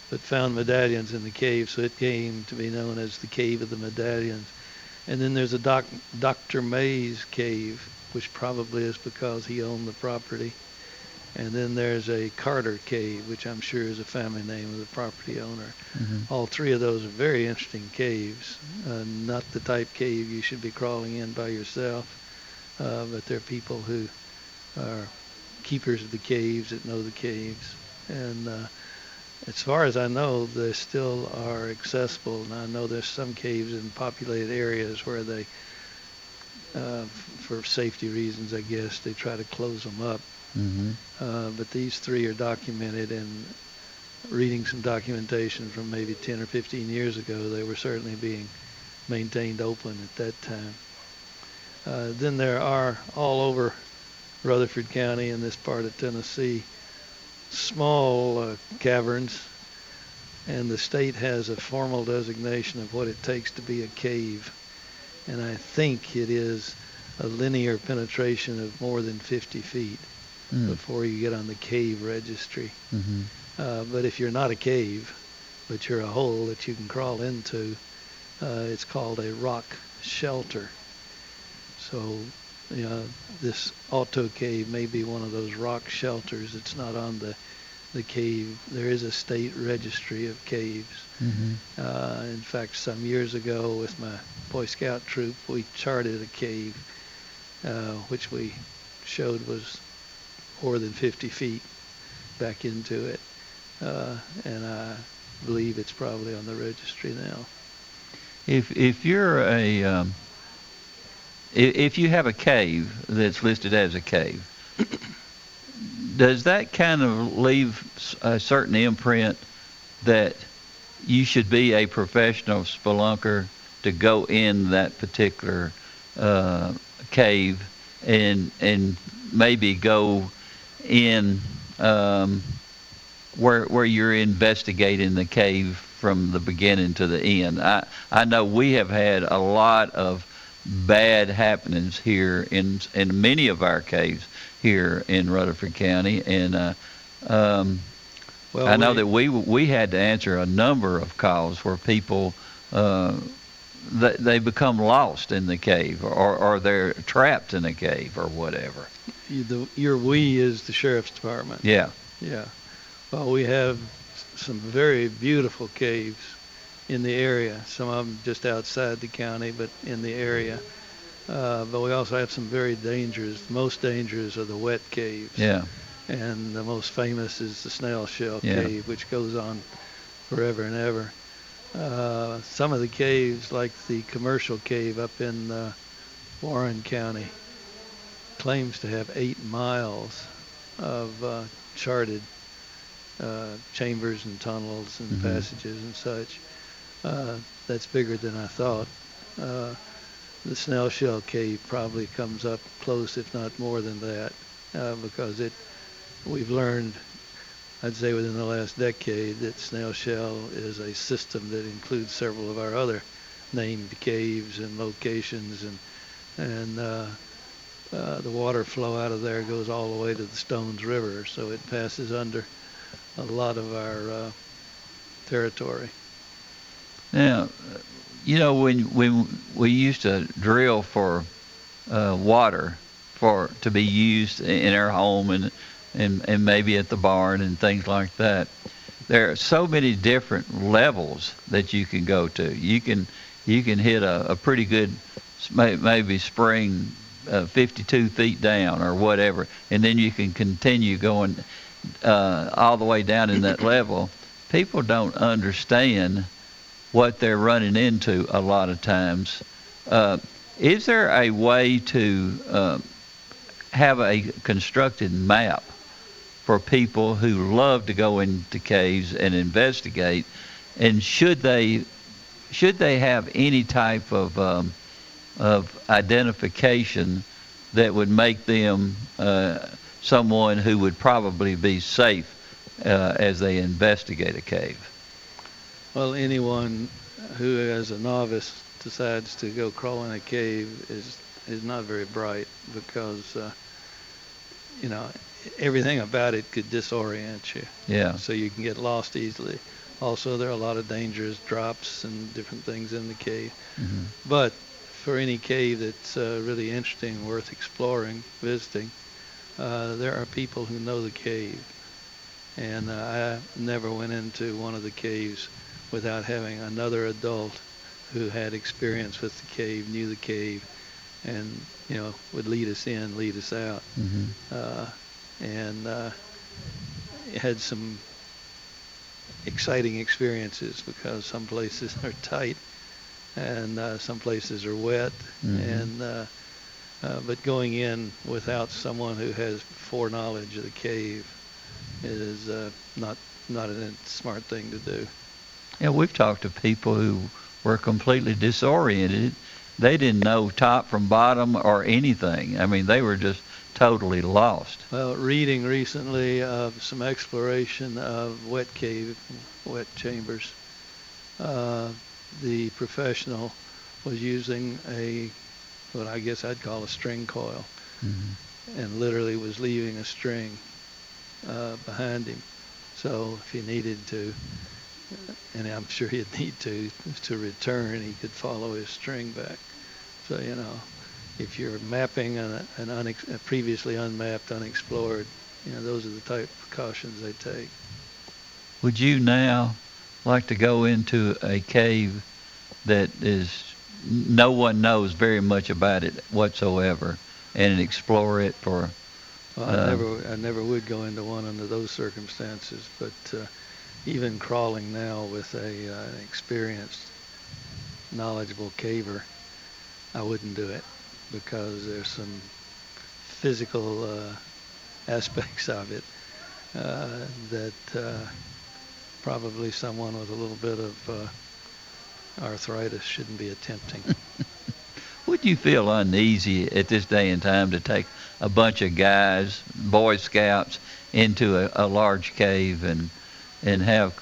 but found medallions in the cave, so it came to be known as the Cave of the Medallions. And then there's a doc, Dr. Mays cave, which probably is because he owned the property. And then there's a Carter cave, which I'm sure is a family name of the property owner. Mhm. All three of those are very interesting caves. Uh, not the type cave you should be crawling in by yourself, uh, but they're people who are keepers of the caves that know the caves. And uh, as far as I know, they still are accessible. And I know there's some caves in populated areas where they, uh, for safety reasons, I guess, they try to close them up. Mm-hmm. Uh, but these three are documented, and reading some documentation from maybe 10 or 15 years ago, they were certainly being maintained open at that time. Uh, then there are all over Rutherford County in this part of Tennessee small uh, caverns, and the state has a formal designation of what it takes to be a cave. And I think it is a linear penetration of more than 50 feet Mm. before you get on the cave registry. Mm-hmm. Uh, but if you're not a cave, but you're a hole that you can crawl into, uh, it's called a rock shelter. So, you know, this auto cave may be one of those rock shelters. It's not on the the cave. There is a state registry of caves. Mm-hmm. Uh, in fact, some years ago with my Boy Scout troop, we charted a cave, uh, which we showed was more than 50 feet back into it. Uh, and I believe it's probably on the registry now. If if you're a um, if, if you have a cave that's listed as a cave, does that kind of leave a certain imprint that you should be a professional spelunker to go in that particular uh, cave and and maybe go in um, where where you're investigating the cave from the beginning to the end. I I know we have had a lot of bad happenings here in in many of our caves here in Rutherford County, and uh, um, Well, I know we- that we we had to answer a number of calls where people. Uh, they, they become lost in the cave or, or they're trapped in a cave or whatever. The, your we is the sheriff's department. Yeah. Yeah. Well, we have some very beautiful caves in the area. Some of them just outside the county, but in the area. Uh, but we also have some very dangerous. Most dangerous are the wet caves. Yeah. And the most famous is the snail shell Yeah. cave, which goes on forever and ever. Uh, some of the caves, like the commercial cave up in uh, Warren County, claims to have eight miles of uh, charted uh, chambers and tunnels and Mhm. passages and such. Uh, that's bigger than I thought. Uh, the snail shell cave probably comes up close, if not more than that, uh, because it. We've learned, I'd say within the last decade, that snail shell is a system that includes several of our other named caves and locations, and and uh, uh, the water flow out of there goes all the way to the Stones River, so it passes under a lot of our uh, territory. Now, you know, when when we used to drill for uh, water for to be used in our home and and and maybe at the barn and things like that, there are so many different levels that you can go to. You can you can hit a, a pretty good maybe spring uh, 52 feet down or whatever, and then you can continue going uh, all the way down in that level. People don't understand what they're running into a lot of times. Uh, is there a way to uh, have a constructed map for people who love to go into caves and investigate? And should they should they have any type of um, of identification that would make them uh, someone who would probably be safe uh, as they investigate a cave? Well, anyone who, as a novice, decides to go crawl in a cave is is not very bright because uh, you know everything about it could disorient you. Yeah. So you can get lost easily. Also, there are a lot of dangerous drops and different things in the cave. Mhm. But for any cave that's uh, really interesting, worth exploring, visiting, uh, there are people who know the cave. And uh, I never went into one of the caves without having another adult who had experience with the cave, knew the cave, and you know would lead us in, lead us out, Mhm. And uh, had some exciting experiences because some places are tight and uh, some places are wet, Mhm. and uh, uh, but going in without someone who has foreknowledge of the cave is uh, not not a smart thing to do. Yeah, we've talked to people who were completely disoriented. They didn't know top from bottom or anything. I mean, they were just totally lost. Well, reading recently of some exploration of wet cave, wet chambers, uh, the professional was using a, what I guess I'd call a string coil, Mhm. and literally was leaving a string uh, behind him. So if he needed to, and I'm sure he'd need to, to return, he could follow his string back. So, you know, if you're mapping an, an unex- a previously unmapped, unexplored, you know, those are the type of precautions they take. Would you now like to go into a cave that is no one knows very much about it whatsoever and explore it for Well, Uh, I never, I never would go into one under those circumstances, but uh, even crawling now with a uh, an experienced, knowledgeable caver, I wouldn't do it because there's some physical uh, aspects of it uh, that uh, probably someone with a little bit of uh, arthritis shouldn't be attempting. Would you feel uneasy at this day and time to take a bunch of guys, Boy Scouts, into a, a large cave and and have?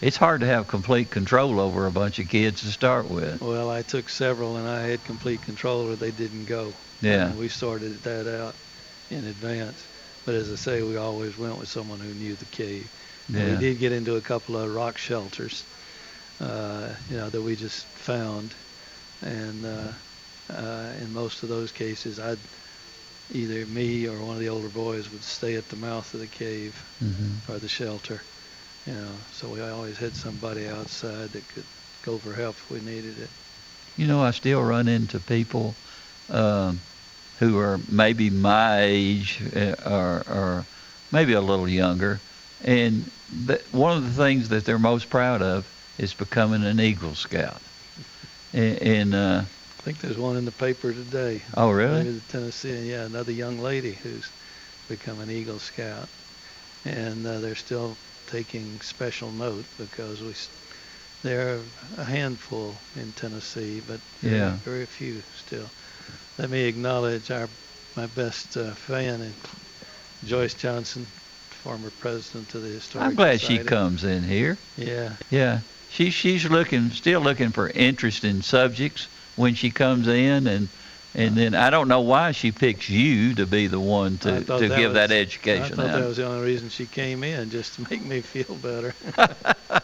It's hard to have complete control over a bunch of kids to start with. Well, I took several and I had complete control or they didn't go. Yeah. And we sorted that out in advance. But as I say, we always went with someone who knew the cave. And Yeah. we did get into a couple of rock shelters, uh, you know, that we just found. And uh, uh, in most of those cases, I'd either me or one of the older boys would stay at the mouth of the cave Mhm. or the shelter You know, so we always had somebody outside that could go for help if we needed it. You know, I still run into people um, who are maybe my age uh, or, or maybe a little younger, and th- one of the things that they're most proud of is becoming an Eagle Scout. And, and uh, I think there's one in the paper today. Oh, really? Maybe Tennessee, yeah, another young lady who's become an Eagle Scout, and uh, they're still taking special note because we there are a handful in Tennessee, but Yeah. very few still. Let me acknowledge our my best uh, fan, and Joyce Johnson, former president of the Historic I'm glad she comes in here. Yeah. Yeah, she she's looking still looking for interesting subjects when she comes in, and and then I don't know why she picks you to be the one to to give that education I thought out. that was the only reason she came in, just to make me feel better.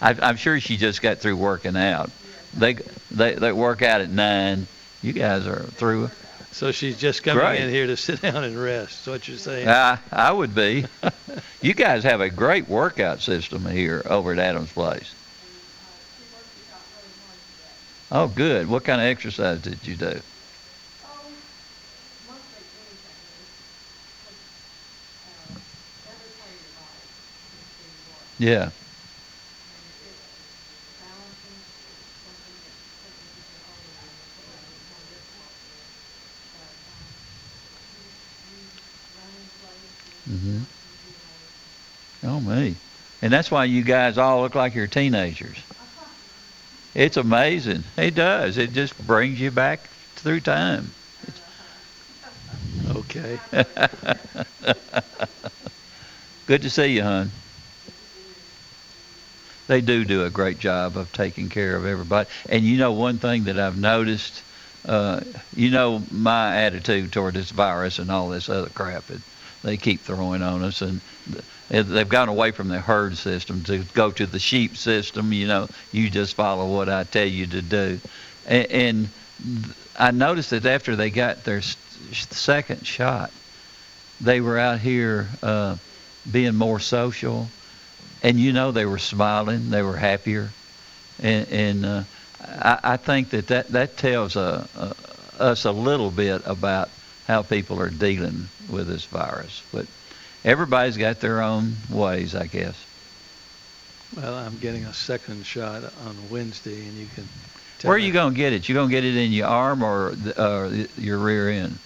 I, I'm sure she just got through working out. They they they work out at nine. You guys are through. so she's just coming Great. in here to sit down and rest. Is what you're saying? I I would be. you guys have a great workout system here over at Adams Place. Oh, good. What kind of exercise did you do? Yeah. hmm Oh me. And that's why you guys all look like you're teenagers. It's amazing. It does. It just brings you back through time. Okay. Good to see you, hon. They do do a great job of taking care of everybody. And you know, one thing that I've noticed, uh, you know, my attitude toward this virus and all this other crap that they keep throwing on us, and they've gone away from the herd system to go to the sheep system. You know, you just follow what I tell you to do, and, and I noticed that after they got their second shot, they were out here uh, being more social, and you know they were smiling, they were happier, and, and uh, I, I think that that, that tells uh, uh, us a little bit about how people are dealing with this virus. But everybody's got their own ways, I guess. Well, I'm getting a second shot on Wednesday, and you can. Tell Where are you going to get it? You going to get it in your arm or the, uh, your rear end?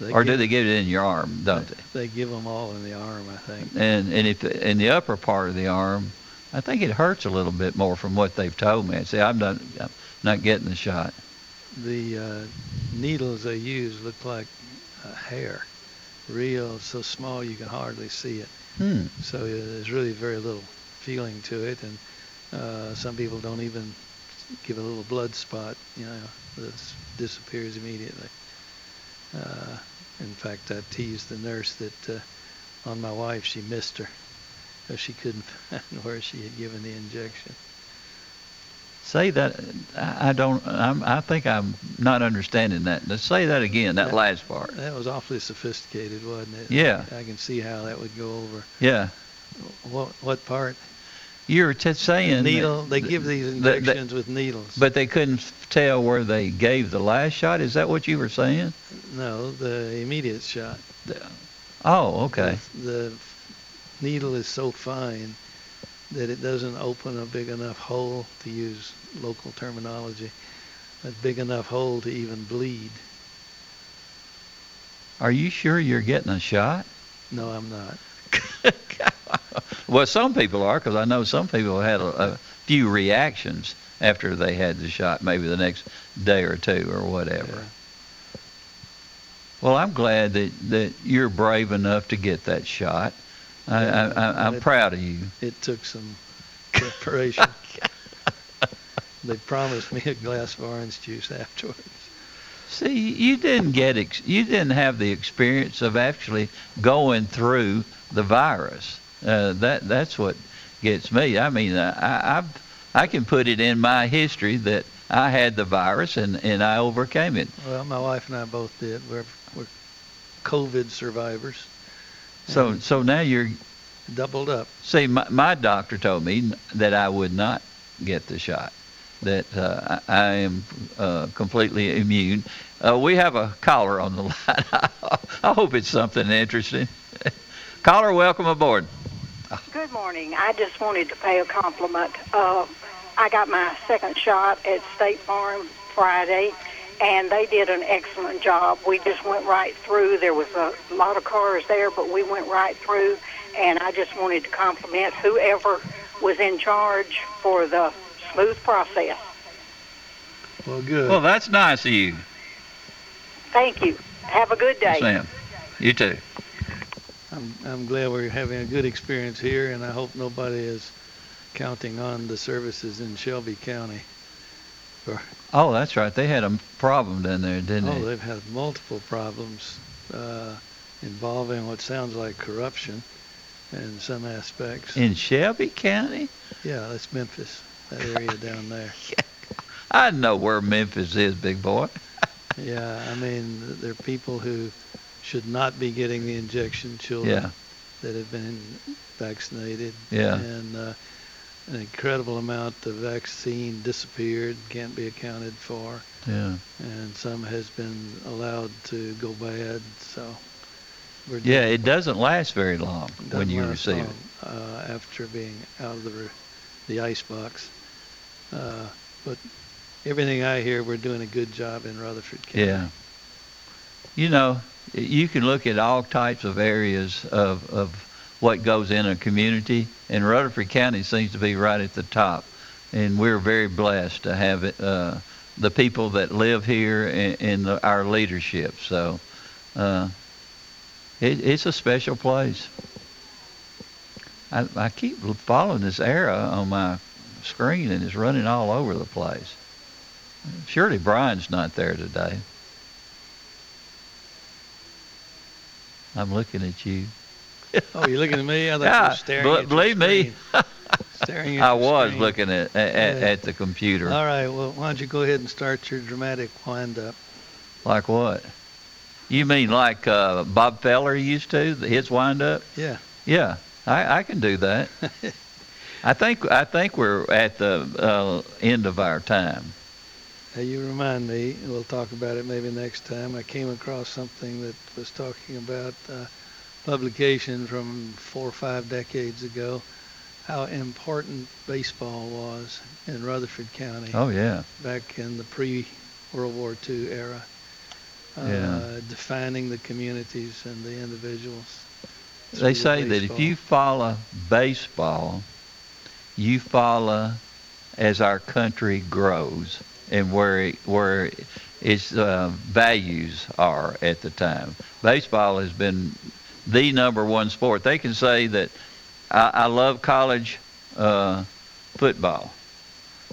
They or do they get it in your arm, don't they? They give them all in the arm, I think. and and if in the upper part of the arm, I think it hurts a little bit more from what they've told me. See, I'm not I'm not getting the shot. The uh, needles they use look like uh, hair, real so small you can hardly see it. Hmm. So uh, there's really very little feeling to it, and uh, some people don't even give a little blood spot. You know, that disappears immediately. Uh, in fact, I teased the nurse that uh, on my wife she missed her because she couldn't find where she had given the injection. Say that I I don't. I'm, I think I'm not understanding that. Let's say that again. That That- last part. That was awfully sophisticated, wasn't it? Yeah. I can see how that would go over. Yeah. What what part? You're t- saying Needle. that- They give these that- that- injections with needles. but they couldn't tell where they gave the last shot. Is that what you were saying? no, the immediate shot. Oh, okay. The, the needle is so fine that it doesn't open a big enough hole to use local terminology, a big enough hole to even bleed. Are you sure you're getting a shot? No, I'm not. Well, some people are, because I know some people had a, a few reactions after they had the shot, maybe the next day or two or whatever. Well, I'm glad that, that you're brave enough to get that shot. I, I, It- proud of you. It took some preparation. they promised me a glass of orange juice afterwards. See, you didn't get ex- you didn't have the experience of actually going through the virus. Uh, that that's what gets me. I mean, I I've, I can put it in my history that I had the virus and and I overcame it. Well, my wife and I both did. We're we're COVID survivors. So And- so now you're doubled up. See, my, my doctor told me that I would not get the shot, that uh, I, I am uh, completely immune. Uh, we have a caller on the line. I hope it's something interesting. caller, welcome aboard. Good morning. I just wanted to pay a compliment. Uh, I got my second shot at State Farm Friday, and they did an excellent job. We just went right through. There was a lot of cars there, but we went right through, and I just wanted to compliment whoever was in charge for the smooth process. Well, good. Well, that's nice of you. Thank you. Have a good day. Sam, you too. I'm, I'm glad we're having a good experience here, and I hope nobody is counting on the services in Shelby County. For, Oh, that's right. They had a problem down there, didn't oh, they? Oh, they've had multiple problems uh, involving what sounds like corruption in some aspects. In Shelby County? Yeah, that's Memphis, that area down there. I know where Memphis is, big boy. Yeah, I mean, there are people who should not be getting the injection, children Yeah. that have been vaccinated. Yeah. And uh, an incredible amount of vaccine disappeared, can't be accounted for, Yeah. and some has been allowed to go bad. So we're Yeah, it doesn't last very long when you receive long, it. uh, after being out of the the ice box. Uh, but everything I hear, we're doing a good job in Rutherford County. Yeah. You know, you can look at all types of areas of, of what goes in a community, and Rutherford County seems to be right at the top. And we're very blessed to have uh, the people that live here and, and the, our leadership. So uh, it, it's a special place. I, I keep following this arrow on my screen, and it's running all over the place. Surely Brian's not there today. I'm looking at you. Oh, you're looking at me? I thought you were staring bel- at your believe me, staring at I was screen. looking at at, at Yeah. at the computer. All right, well, why don't you go ahead and start your dramatic wind-up? Like what? You mean like uh, Bob Feller used to, his wind up? Yeah. Yeah, I, I can do that. I think I think we're at the uh, end of our time. Now, you remind me, and we'll talk about it maybe next time. I came across something that was talking about uh, publication from four or five decades ago, how important baseball was in Rutherford County. Oh, yeah. Back in the pre-World War II era. Uh, Yeah. Defining the communities and the individuals. They say that if you follow baseball, you follow as our country grows and where it, where its uh, values are at the time. Baseball has been the number one sport. They can say that I, I love college uh, football,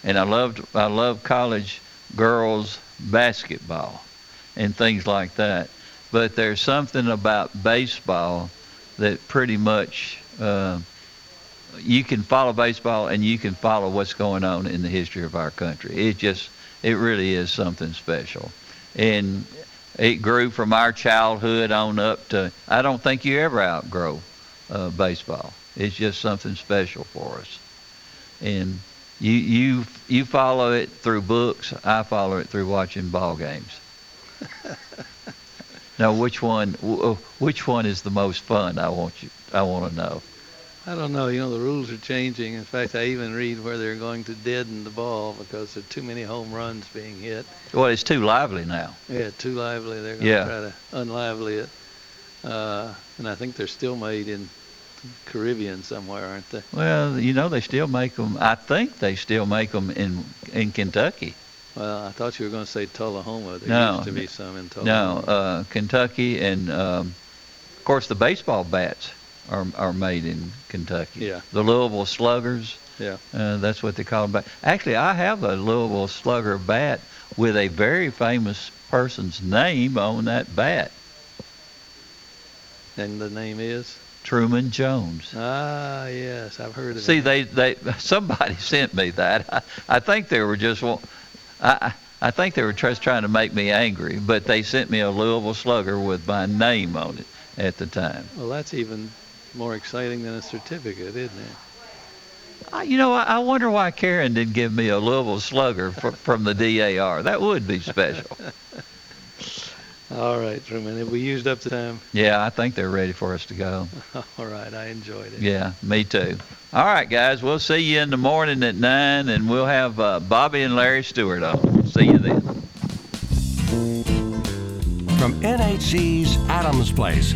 and I loved I love college girls basketball, and things like that. But there's something about baseball that pretty much uh, you can follow baseball and you can follow what's going on in the history of our country. It just it really is something special, and it grew from our childhood on up to. I don't think you ever outgrow uh, baseball. It's just something special for us, and you you you follow it through books. I follow it through watching ball games. Now, which one? Which one is the most fun? I want you. I want to know. I don't know. You know, the rules are changing. In fact, I even read where they're going to deaden the ball because there are too many home runs being hit. Well, it's too lively now. Yeah, too lively. They're going Yeah. to try to unlively it. Uh, and I think they're still made in Caribbean somewhere, aren't they? Well, you know they still make them. I think they still make them in in Kentucky. Well, I thought you were going to say Tullahoma. There No, used to be some in No, Tullahoma. uh, Kentucky, and um, of course the baseball bats are are made in Kentucky. Yeah. The Louisville Sluggers. Yeah. Uh, that's what they call them. Actually, I have a Louisville Slugger bat with a very famous person's name on that bat. And the name is? Truman Jones. Ah, yes, I've heard of See, it. they, they somebody sent me that. I, I think they were just wa- I I think they were just trying to make me angry, but they sent me a Louisville Slugger with my name on it at the time. Well, that's even more exciting than a certificate, isn't it? Uh, you know, I, I wonder why Karen didn't give me a Louisville Slugger for, from the DAR. That would be special. All right, Truman. Have we used up the time? Yeah, I think they're ready for us to go. All right, I enjoyed it. Yeah, me too. All right, guys, we'll see you in the morning at 9, and we'll have uh, Bobby and Larry Stewart on. See you then. From NHC's Adams Place,